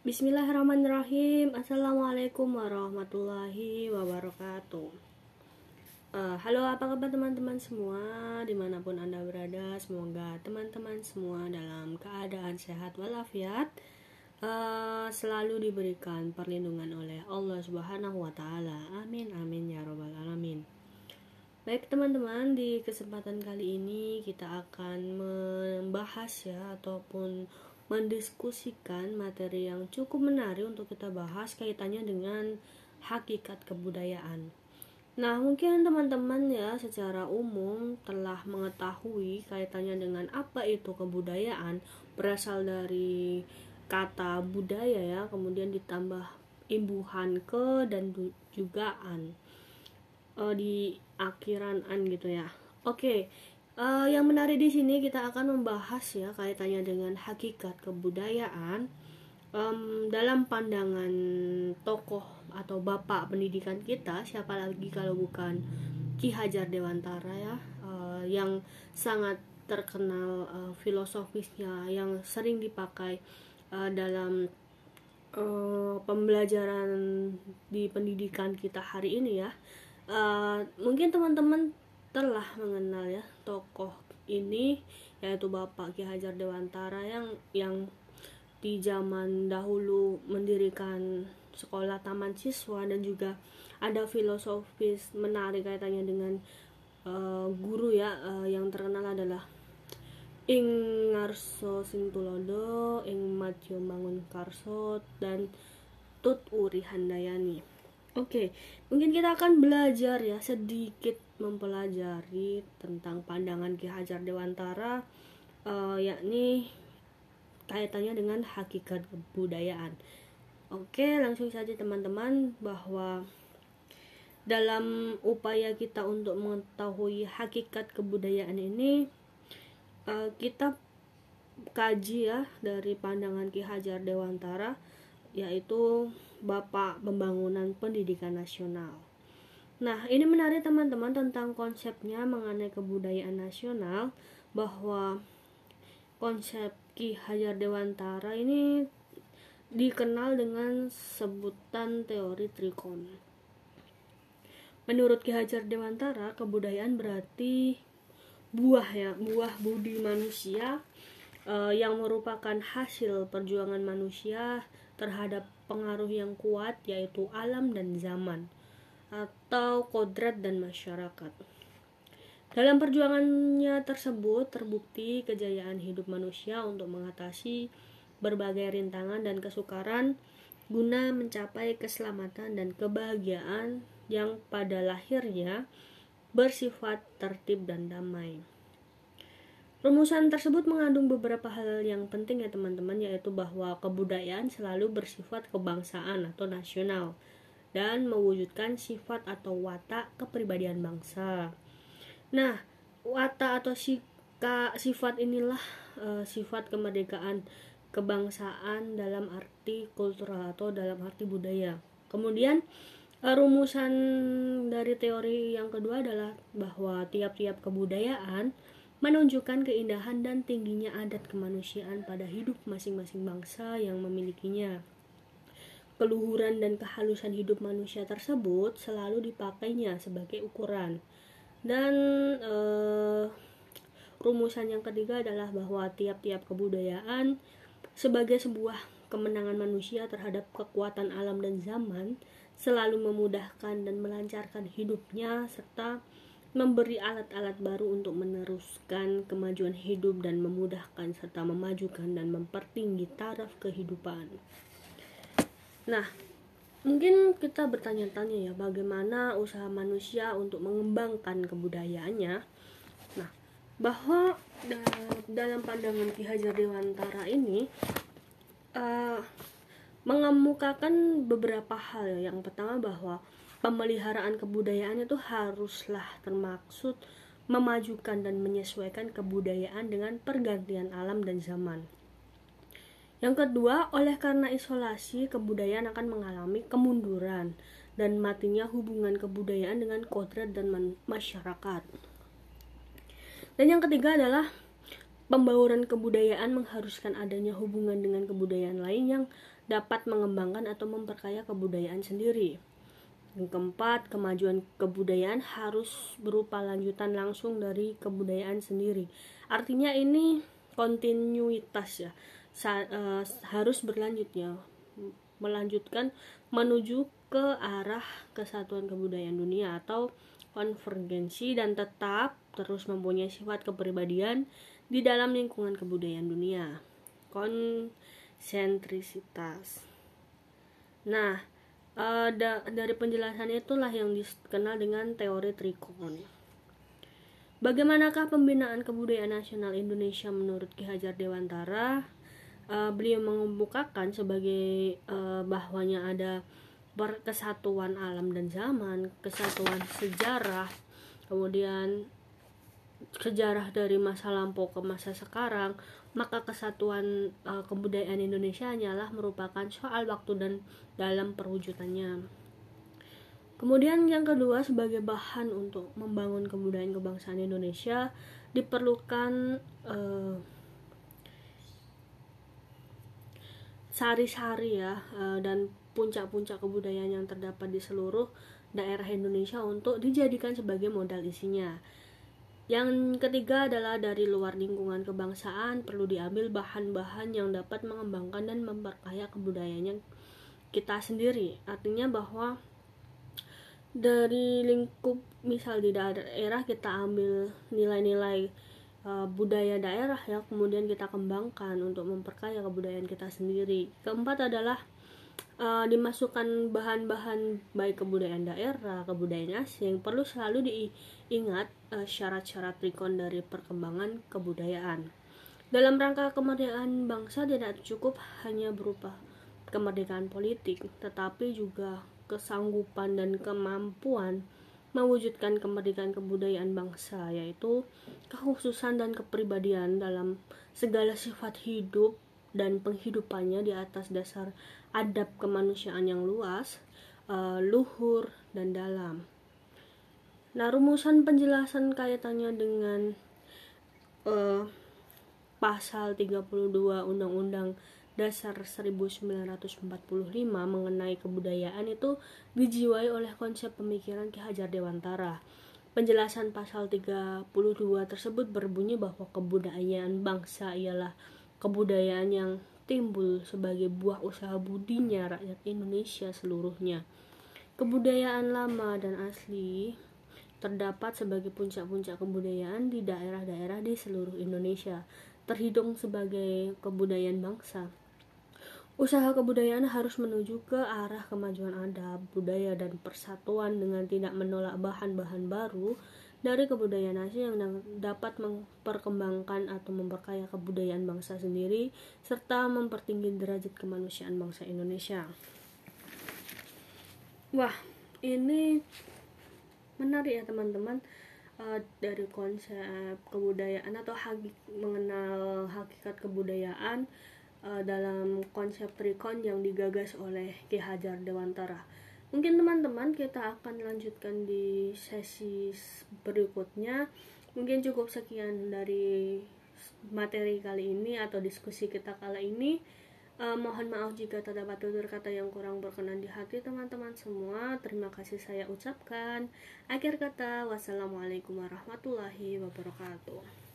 Bismillahirrahmanirrahim. Assalamualaikum warahmatullahi wabarakatuh. Uh, Halo apa kabar teman-teman semua? Di mana pun anda berada Semoga teman-teman semua dalam keadaan sehat walafiat. Uh, Selalu diberikan perlindungan oleh Allah subhanahu wa ta'ala. Amin amin ya robbal alamin. Baik teman-teman di kesempatan kali ini kita akan membahas ya Ataupun mendiskusikan materi yang cukup menarik untuk kita bahas kaitannya dengan hakikat kebudayaan. Nah, mungkin teman-teman ya secara umum telah mengetahui kaitannya dengan apa itu kebudayaan berasal dari kata budaya ya, kemudian ditambah imbuhan ke dan juga an e, di akhiran an gitu ya. Oke, Uh, yang menarik di sini kita akan membahas ya kaitannya dengan hakikat kebudayaan. Um, dalam pandangan tokoh atau bapak pendidikan kita siapa lagi kalau bukan Ki Hajar Dewantara ya uh, yang sangat terkenal uh, filosofisnya yang sering dipakai uh, dalam uh, pembelajaran di pendidikan kita hari ini ya. Uh, mungkin teman-teman telah mengenal ya tokoh ini yaitu Bapak Ki Hajar Dewantara yang yang di zaman dahulu mendirikan sekolah taman siswa dan juga ada filosofis menarik kaitannya dengan uh, guru ya uh, yang terkenal adalah Ing Ngarso Sintulodo, Ing Matyo Bangun Karso dan Tut Uri Handayani. Oke, mungkin kita akan belajar ya sedikit mempelajari tentang pandangan Ki Hajar Dewantara uh, yakni kaitannya dengan hakikat kebudayaan. Oke, langsung saja teman-teman bahwa dalam upaya kita untuk mengetahui hakikat kebudayaan ini uh, kita kaji ya dari pandangan Ki Hajar Dewantara yaitu Bapak Pembangunan Pendidikan Nasional. Nah, ini menarik teman-teman tentang konsepnya mengenai kebudayaan nasional bahwa konsep Ki Hajar Dewantara ini dikenal dengan sebutan teori trikon. Menurut Ki Hajar Dewantara, kebudayaan berarti buah ya, buah budi manusia uh, yang merupakan hasil perjuangan manusia terhadap pengaruh yang kuat yaitu alam dan zaman atau kodrat dan masyarakat. Dalam perjuangannya tersebut terbukti kejayaan hidup manusia untuk mengatasi berbagai rintangan dan kesukaran guna mencapai keselamatan dan kebahagiaan yang pada lahirnya bersifat tertib dan damai. Rumusan tersebut mengandung beberapa hal yang penting ya teman-teman yaitu bahwa kebudayaan selalu bersifat kebangsaan atau nasional dan mewujudkan sifat atau watak kepribadian bangsa. Nah, watak atau sika, sifat inilah e, sifat kemerdekaan kebangsaan dalam arti kultural atau dalam arti budaya. Kemudian e, rumusan dari teori yang kedua adalah bahwa tiap-tiap kebudayaan menunjukkan keindahan dan tingginya adat kemanusiaan pada hidup masing-masing bangsa yang memilikinya. Keluhuran dan kehalusan hidup manusia tersebut selalu dipakainya sebagai ukuran. Dan eh, rumusan yang ketiga adalah bahwa tiap-tiap kebudayaan sebagai sebuah kemenangan manusia terhadap kekuatan alam dan zaman selalu memudahkan dan melancarkan hidupnya serta memberi alat-alat baru untuk meneruskan kemajuan hidup dan memudahkan serta memajukan dan mempertinggi taraf kehidupan. Nah, mungkin kita bertanya-tanya ya bagaimana usaha manusia untuk mengembangkan kebudayaannya. Nah, bahwa dalam pandangan Ki Hajar Dewantara ini uh, mengemukakan beberapa hal. Yang pertama bahwa pemeliharaan kebudayaan itu haruslah termaksud memajukan dan menyesuaikan kebudayaan dengan pergantian alam dan zaman. Yang kedua, oleh karena isolasi, kebudayaan akan mengalami kemunduran dan matinya hubungan kebudayaan dengan kodrat dan masyarakat. Dan yang ketiga adalah pembauran kebudayaan mengharuskan adanya hubungan dengan kebudayaan lain yang dapat mengembangkan atau memperkaya kebudayaan sendiri. Yang keempat, kemajuan kebudayaan harus berupa lanjutan langsung dari kebudayaan sendiri. Artinya ini kontinuitas ya, Sa uh, harus berlanjut ya, melanjutkan menuju ke arah kesatuan kebudayaan dunia atau konvergensi dan tetap terus mempunyai sifat kepribadian di dalam lingkungan kebudayaan dunia. Konsentrisitas. Nah, uh, da dari penjelasan itulah yang dikenal dengan teori trikon. Bagaimanakah pembinaan kebudayaan nasional Indonesia menurut Ki Hajar Dewantara? Uh, beliau mengemukakan sebagai uh, bahwanya ada kesatuan alam dan zaman, kesatuan sejarah, kemudian sejarah dari masa lampau ke masa sekarang, maka kesatuan uh, kebudayaan Indonesia hanyalah merupakan soal waktu dan dalam perwujudannya. Kemudian yang kedua sebagai bahan untuk membangun kebudayaan kebangsaan Indonesia diperlukan uh, sari-sari ya uh, dan puncak-puncak kebudayaan yang terdapat di seluruh daerah Indonesia untuk dijadikan sebagai modal isinya. Yang ketiga adalah dari luar lingkungan kebangsaan perlu diambil bahan-bahan yang dapat mengembangkan dan memperkaya kebudayaan kita sendiri. Artinya bahwa dari lingkup misal di daerah kita ambil nilai-nilai uh, budaya daerah ya kemudian kita kembangkan untuk memperkaya kebudayaan kita sendiri. Keempat adalah uh, dimasukkan bahan-bahan baik kebudayaan daerah, kebudayaan asing perlu selalu diingat uh, syarat-syarat rekon dari perkembangan kebudayaan. Dalam rangka kemerdekaan bangsa tidak cukup hanya berupa kemerdekaan politik, tetapi juga kesanggupan dan kemampuan mewujudkan kemerdekaan kebudayaan bangsa, yaitu kekhususan dan kepribadian dalam segala sifat hidup dan penghidupannya di atas dasar adab kemanusiaan yang luas, uh, luhur, dan dalam. Nah, rumusan penjelasan kaitannya dengan uh, pasal 32 Undang-Undang Dasar 1945 mengenai kebudayaan itu dijiwai oleh konsep pemikiran Ki Hajar Dewantara. Penjelasan pasal 32 tersebut berbunyi bahwa kebudayaan bangsa ialah kebudayaan yang timbul sebagai buah usaha budinya rakyat Indonesia seluruhnya. Kebudayaan lama dan asli terdapat sebagai puncak-puncak kebudayaan di daerah-daerah di seluruh Indonesia, terhitung sebagai kebudayaan bangsa. Usaha kebudayaan harus menuju ke arah kemajuan adab, budaya, dan persatuan dengan tidak menolak bahan-bahan baru dari kebudayaan Asia yang dapat memperkembangkan atau memperkaya kebudayaan bangsa sendiri serta mempertinggi derajat kemanusiaan bangsa Indonesia. Wah, ini menarik ya teman-teman uh, dari konsep kebudayaan atau haki, mengenal hakikat kebudayaan uh, dalam konsep Trikon yang digagas oleh Ki Hajar Dewantara. Mungkin teman-teman kita akan lanjutkan di sesi berikutnya. Mungkin cukup sekian dari materi kali ini atau diskusi kita kali ini. Uh, mohon maaf jika terdapat tutur kata yang kurang berkenan di hati teman-teman semua. Terima kasih saya ucapkan. Akhir kata wassalamualaikum warahmatullahi wabarakatuh